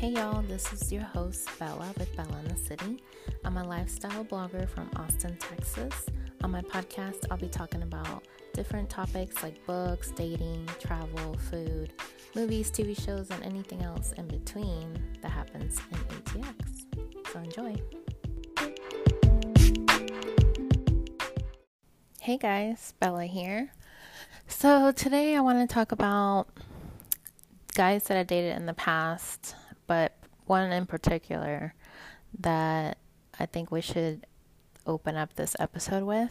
Hey y'all, this is your host Bella with Bella in the City. I'm a lifestyle blogger from Austin, Texas. On my podcast, I'll be talking about different topics like books, dating, travel, food, movies, TV shows, and anything else in between that happens in ATX. So enjoy. Hey guys, Bella here. So today I want to talk about guys that I dated in the past, but one in particular that I think we should open up this episode with.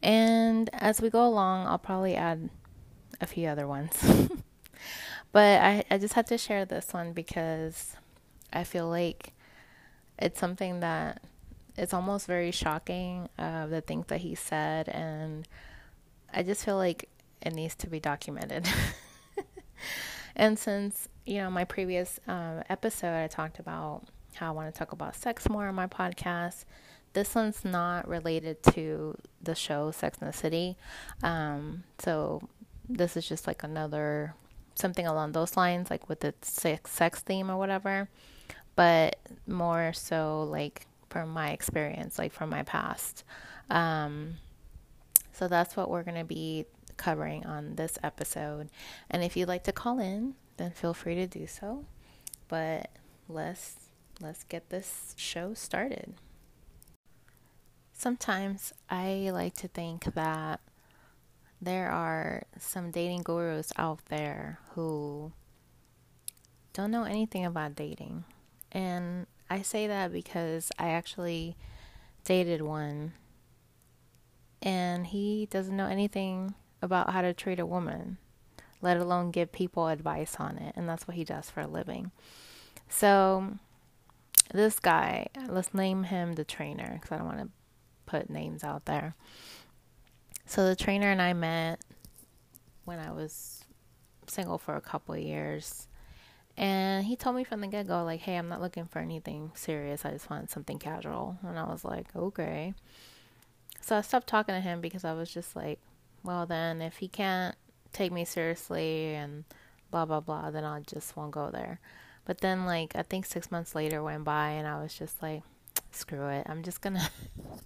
And as we go along, I'll probably add a few other ones. but I, I just had to share this one because I feel like it's something that it's almost very shocking uh, the things that he said and I just feel like it needs to be documented. and since, you know, my previous um, episode, I talked about how I want to talk about sex more on my podcast. This one's not related to the show Sex and the City. Um, so this is just like another something along those lines, like with the sex, sex theme or whatever. But more so like from my experience, like from my past. Um, so that's what we're going to be covering on this episode. And if you'd like to call in, then feel free to do so. But let's let's get this show started. Sometimes I like to think that there are some dating gurus out there who don't know anything about dating. And I say that because I actually dated one and he doesn't know anything about how to treat a woman, let alone give people advice on it. And that's what he does for a living. So, this guy, let's name him the trainer because I don't want to put names out there. So, the trainer and I met when I was single for a couple years. And he told me from the get go, like, hey, I'm not looking for anything serious. I just want something casual. And I was like, okay. So I stopped talking to him because I was just like, well, then if he can't take me seriously and blah, blah, blah, then I just won't go there. But then, like, I think six months later went by and I was just like, screw it. I'm just gonna,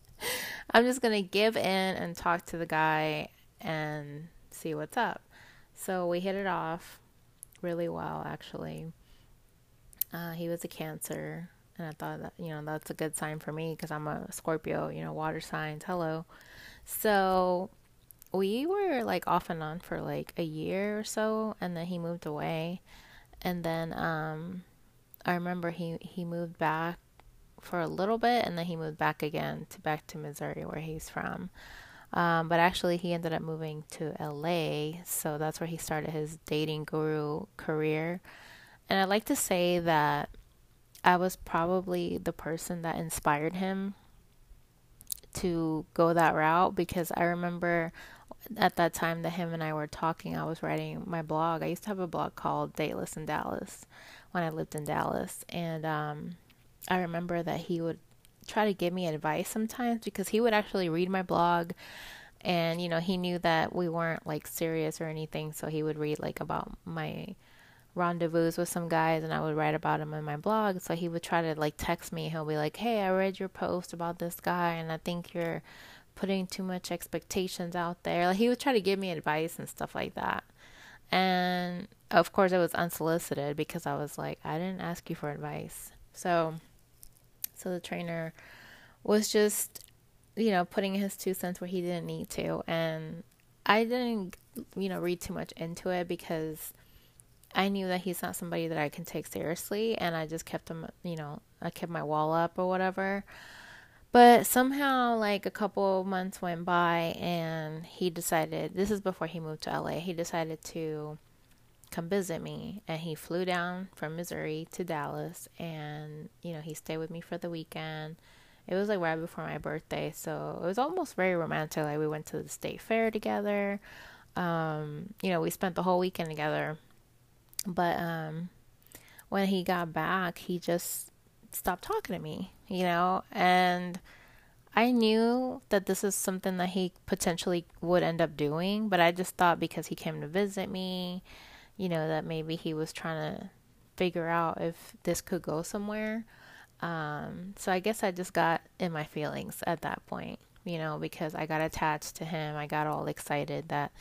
I'm just gonna give in and talk to the guy and see what's up. So we hit it off really well, actually. Uh, he was a Cancer, and I thought that you know that's a good sign for me because I'm a Scorpio, you know, water signs. Hello. So we were like off and on for like a year or so and then he moved away and then um I remember he he moved back for a little bit and then he moved back again to back to Missouri where he's from. Um, but actually he ended up moving to LA, so that's where he started his dating guru career. And I'd like to say that I was probably the person that inspired him to go that route because I remember at that time that him and I were talking, I was writing my blog. I used to have a blog called Dateless in Dallas when I lived in Dallas. And um, I remember that he would try to give me advice sometimes because he would actually read my blog and you know he knew that we weren't like serious or anything so he would read like about my rendezvous with some guys and I would write about them in my blog so he would try to like text me he'll be like hey I read your post about this guy and I think you're putting too much expectations out there. Like he would try to give me advice and stuff like that. And of course it was unsolicited because I was like, I didn't ask you for advice. So so the trainer was just, you know, putting his two cents where he didn't need to. And I didn't, you know, read too much into it because I knew that he's not somebody that I can take seriously and I just kept him, you know, I kept my wall up or whatever. But somehow, like a couple months went by, and he decided this is before he moved to LA. He decided to come visit me, and he flew down from Missouri to Dallas, and you know, he stayed with me for the weekend. It was like right before my birthday, so it was almost very romantic. Like, we went to the state fair together. Um, you know, we spent the whole weekend together. But um, when he got back, he just stopped talking to me, you know? And I knew that this is something that he potentially would end up doing, but I just thought because he came to visit me, you know, that maybe he was trying to figure out if this could go somewhere. Um, so I guess I just got in my feelings at that point, you know, because I got attached to him. I got all excited that,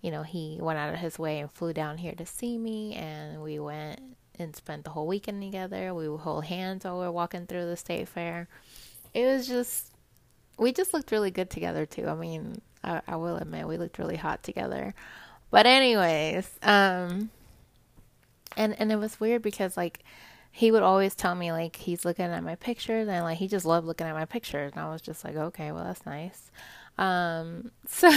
you know, he went out of his way and flew down here to see me, and we went and spent the whole weekend together. We would hold hands while we were walking through the state fair. It was just, we just looked really good together too. I mean, I, I will admit we looked really hot together. But anyways, um, and and it was weird because like he would always tell me like he's looking at my pictures and like he just loved looking at my pictures. And I was just like okay well that's nice. Um so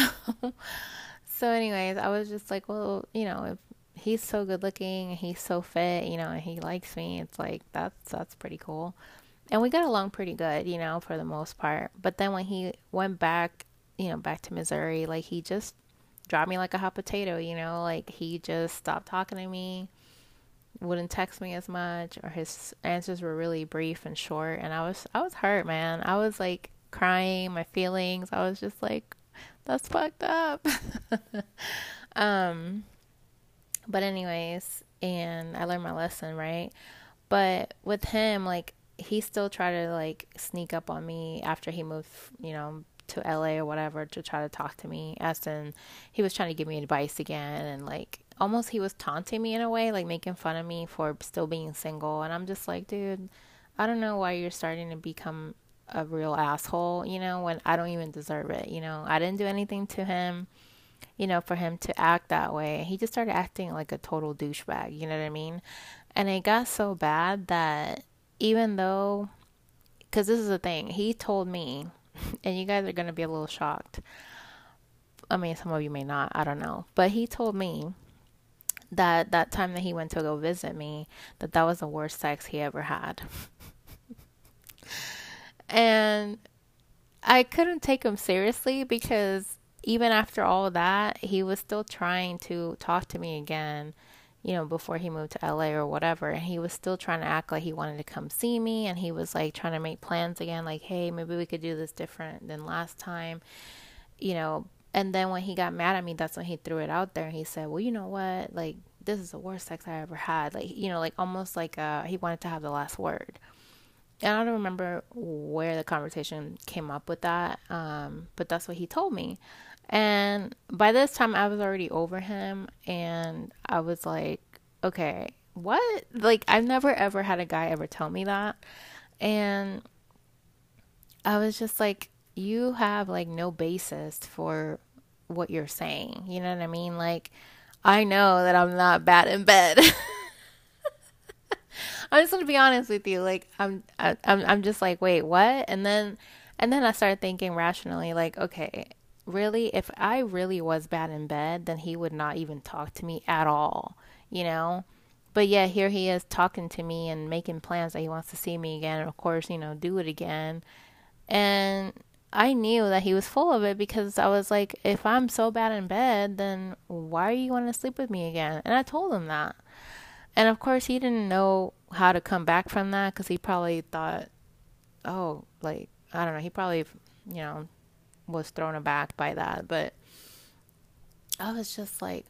so anyways I was just like well you know if he's so good looking and he's so fit you know and he likes me it's like that's that's pretty cool. And we got along pretty good you know for the most part. But then when he went back you know back to Missouri like he just dropped me like a hot potato you know like he just stopped talking to me wouldn't text me as much or his answers were really brief and short and I was I was hurt, man. I was like crying, my feelings. I was just like that's fucked up. um but anyways, and I learned my lesson, right? But with him like he still tried to like sneak up on me after he moved, you know, to LA or whatever to try to talk to me. As in, he was trying to give me advice again and like almost he was taunting me in a way, like making fun of me for still being single. And I'm just like, dude, I don't know why you're starting to become a real asshole, you know, when I don't even deserve it. You know, I didn't do anything to him, you know, for him to act that way. He just started acting like a total douchebag, you know what I mean? And it got so bad that even though, because this is the thing, he told me, and you guys are going to be a little shocked. I mean, some of you may not, I don't know. But he told me that that time that he went to go visit me that that was the worst sex he ever had. And i couldn't take him seriously because even after all that he was still trying to talk to me again you know before he moved to LA or whatever. And he was still trying to act like he wanted to come see me. And he was like trying to make plans again like hey maybe we could do this different than last time you know and then when he got mad at me, that's when he threw it out there. He said, "Well, you know what? Like this is the worst sex I ever had." Like you know, like almost like uh, he wanted to have the last word. And I don't remember where the conversation came up with that, um, but that's what he told me. And by this time, I was already over him, and I was like, "Okay, what? Like I've never ever had a guy ever tell me that," and I was just like, you have like no basis for what you're saying. You know what I mean? Like, I know that I'm not bad in bed. I'm just gonna be honest with you. Like, I'm, I, I'm, I'm just like, wait, what? And then, and then I started thinking rationally, like, okay, really, if I really was bad in bed, then he would not even talk to me at all. You know. But yeah, here he is talking to me and making plans that he wants to see me again, and of course, you know, do it again. And I knew that he was full of it because I was like, if I'm so bad in bed, then why are you want to sleep with me again? And I told him that. And of course, he didn't know how to come back from that because he probably thought, oh, like, I don't know, he probably, you know, was thrown aback by that. But I was just like,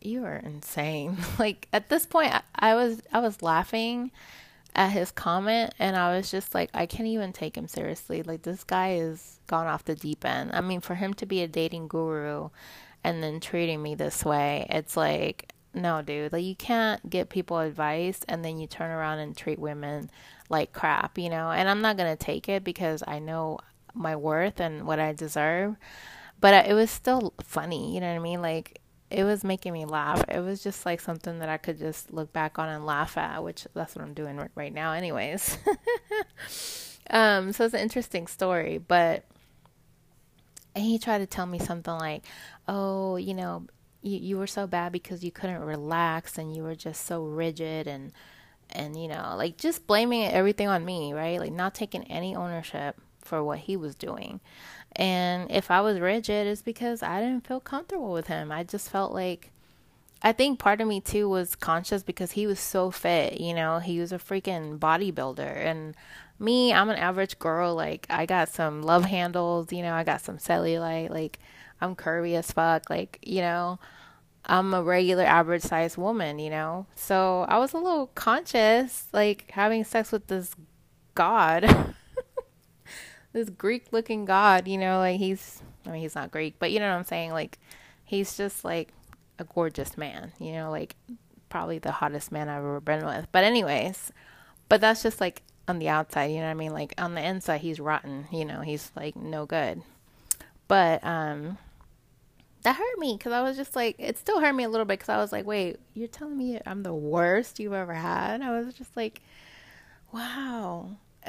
you are insane. like, at this point, I, I was, I was laughing at his comment and I was just like I can't even take him seriously. Like this guy is gone off the deep end. I mean, for him to be a dating guru and then treating me this way, it's like no, dude. Like you can't get people advice and then you turn around and treat women like crap, you know? And I'm not going to take it because I know my worth and what I deserve. But it was still funny, you know what I mean? Like it was making me laugh. It was just like something that I could just look back on and laugh at, which that's what I'm doing right now, anyways. um, so it's an interesting story, but and he tried to tell me something like, "Oh, you know, you you were so bad because you couldn't relax and you were just so rigid and and you know, like just blaming everything on me, right? Like not taking any ownership for what he was doing." And if I was rigid, it's because I didn't feel comfortable with him. I just felt like I think part of me too was conscious because he was so fit, you know, he was a freaking bodybuilder. And me, I'm an average girl. Like, I got some love handles, you know, I got some cellulite. Like, I'm curvy as fuck. Like, you know, I'm a regular average sized woman, you know? So I was a little conscious, like having sex with this God, this Greek looking God, you know, like he's, I mean, he's not Greek, but you know what I'm saying? Like, he's just like a gorgeous man, you know, like probably the hottest man I've ever been with. But, anyways, but that's just like on the outside, you know what I mean? Like on the inside, he's rotten, you know, he's like no good. But, um, that hurt me because I was just like, it still hurt me a little bit because I was like, wait, you're telling me I'm the worst you've ever had? I was just like, wow.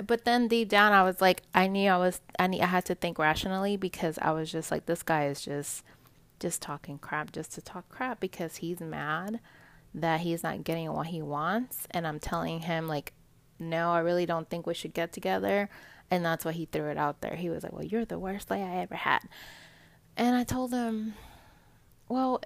But then deep down, I was like, I knew I was, I need, I had to think rationally because I was just like, this guy is just, just talking crap just to talk crap because he's mad that he's not getting what he wants. And I'm telling him, like, no, I really don't think we should get together. And that's why he threw it out there. He was like, well, you're the worst lay I ever had. And I told him, well,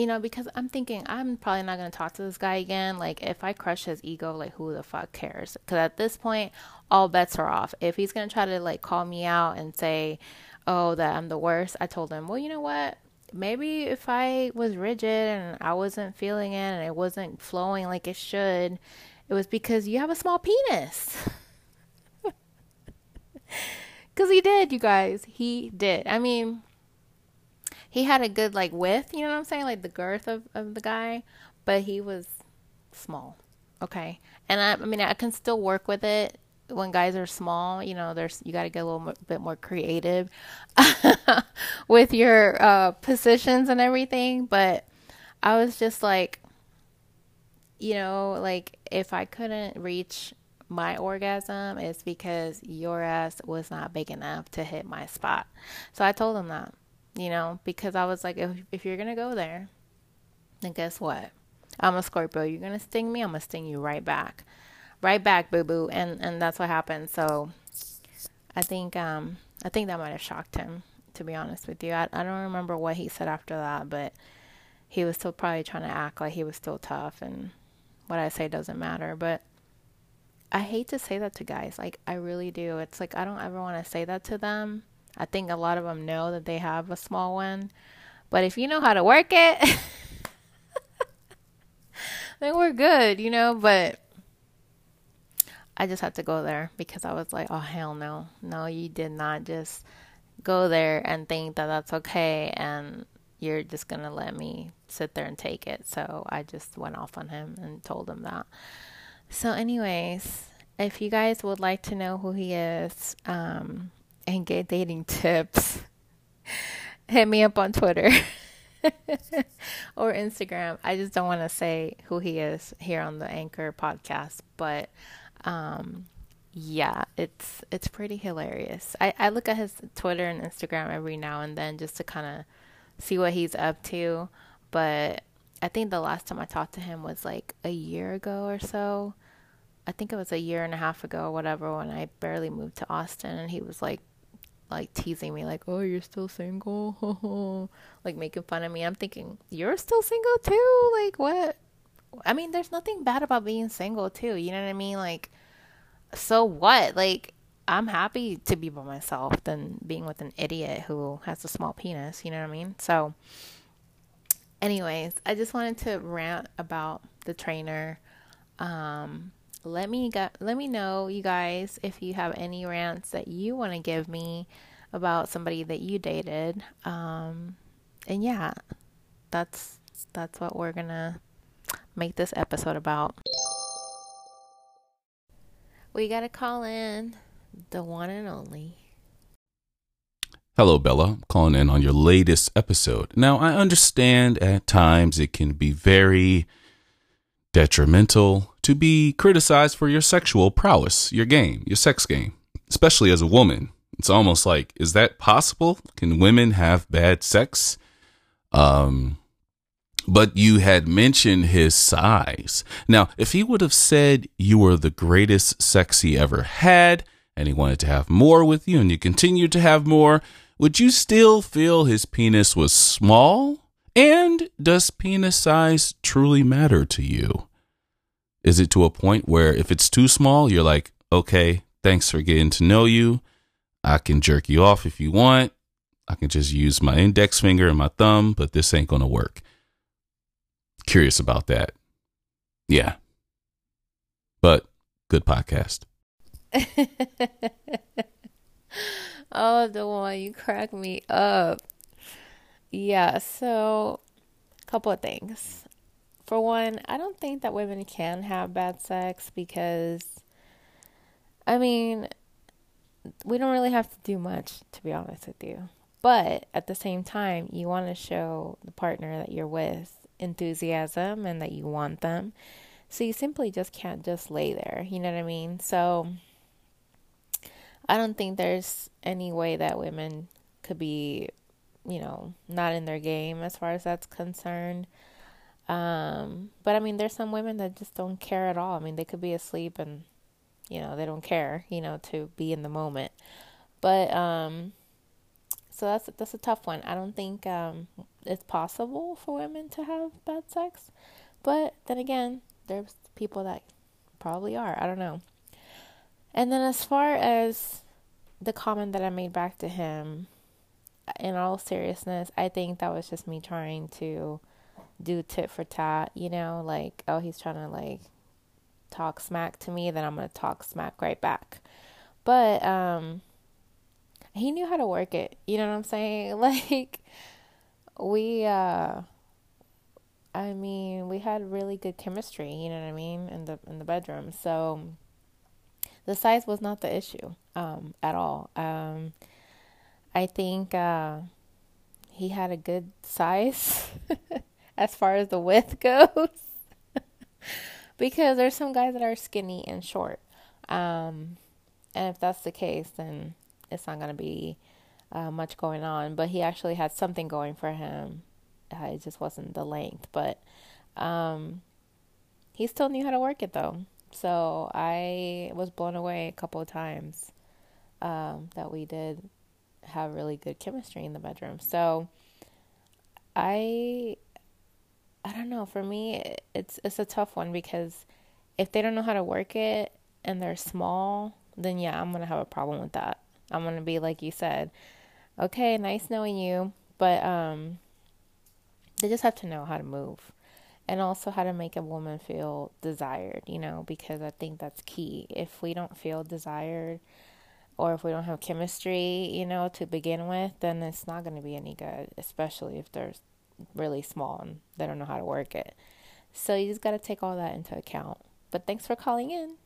you know, because I'm thinking I'm probably not going to talk to this guy again. Like, if I crush his ego, like, who the fuck cares? Because at this point, all bets are off. If he's going to try to, like, call me out and say, oh, that I'm the worst, I told him, well, you know what? Maybe if I was rigid and I wasn't feeling it and it wasn't flowing like it should, it was because you have a small penis. Because he did, you guys. He did. I mean, he had a good like width, you know what I'm saying? Like the girth of, of the guy, but he was small. Okay. And I, I mean, I can still work with it when guys are small, you know, there's you got to get a little bit more creative with your uh, positions and everything. But I was just like, you know, like if I couldn't reach my orgasm, it's because your ass was not big enough to hit my spot. So I told him that you know, because I was like, if, if you're going to go there, then guess what? I'm a Scorpio. You're going to sting me, I'm going to sting you right back. Right back, boo boo. And, and that's what happened. So I think, um, I think that might have shocked him, to be honest with you. I, I don't remember what he said after that, but he was still probably trying to act like he was still tough. And what I say doesn't matter. But I hate to say that to guys. Like, I really do. It's like, I don't ever want to say that to them I think a lot of them know that they have a small one. But if you know how to work it, then we're good, you know. But I just had to go there because I was like, oh, hell no. No, you did not just go there and think that that's okay and you're just going to let me sit there and take it. So I just went off on him and told him that. So, anyways, if you guys would like to know who he is, um, and get dating tips, hit me up on Twitter or Instagram. I just don't want to say who he is here on the Anchor podcast, but um, yeah, it's it's pretty hilarious. I, I look at his Twitter and Instagram every now and then just to kind of see what he's up to, but I think the last time I talked to him was like a year ago or so. I think it was a year and a half ago or whatever when I barely moved to Austin and he was like like teasing me like, "Oh, you're still single?" like making fun of me. I'm thinking, "You're still single too?" Like what? I mean, there's nothing bad about being single too. You know what I mean? Like so what? Like I'm happy to be by myself than being with an idiot who has a small penis, you know what I mean? So anyways, I just wanted to rant about the trainer um let me get, let me know you guys if you have any rants that you want to give me about somebody that you dated um and yeah that's that's what we're gonna make this episode about we gotta call in the one and only Hello, Bella. calling in on your latest episode. Now, I understand at times it can be very detrimental to be criticized for your sexual prowess, your game, your sex game, especially as a woman. It's almost like, is that possible? Can women have bad sex? Um, but you had mentioned his size. Now, if he would have said you were the greatest sex he ever had and he wanted to have more with you and you continued to have more, would you still feel his penis was small? And does penis size truly matter to you? Is it to a point where if it's too small, you're like, okay, thanks for getting to know you. I can jerk you off if you want. I can just use my index finger and my thumb, but this ain't going to work. curious about that. Yeah. But good podcast. oh, the one you crack me up. Yeah, so a couple of things. For one, I don't think that women can have bad sex because I mean, we don't really have to do much to be honest with you. But at the same time, you want to show the partner that you're with enthusiasm and that you want them. So you simply just can't just lay there. You know what I mean? So I don't think there's any way that women could be, you know, not in their game as far as that's concerned. Um, but I mean, there's some women that just don't care at all. I mean, they could be asleep and, you know, they don't care, you know, to be in the moment. But um, so that's that's a tough one. I don't think um, it's possible for women to have bad sex, but then again, there's people that probably are. I don't know. And then as far as the comment that I made back to him, in all seriousness, I think that was just me trying to do tit for tat, you know, like, oh, he's trying to like talk smack to me, then I'm going to talk smack right back. But um he knew how to work it. You know what I'm saying? Like we uh I mean, we had really good chemistry, you know what I mean, in the in the bedroom. So the size was not the issue um at all. Um I think uh he had a good size as far as the width goes. because there's some guys that are skinny and short. Um and if that's the case, then it's not going to be uh, much going on. But he actually had something going for him. Uh, it just wasn't the length, but um, he still knew how to work it though. So I was blown away a couple of times um, that we did have really good chemistry in the bedroom. So I I don't know, for me it's it's a tough one because if they don't know how to work it and they're small, then yeah, I'm to have a problem with that. I'm to be like you said, okay, nice knowing you, but um, they just have to know how to move and also how to make a woman feel desired, you know, because I think that's key. If we don't feel desired or if we don't have chemistry, you know, to begin with, then it's not to be any good, especially if they're really small and they don't know how to work it. So you just got to take all that into account. But thanks for calling in.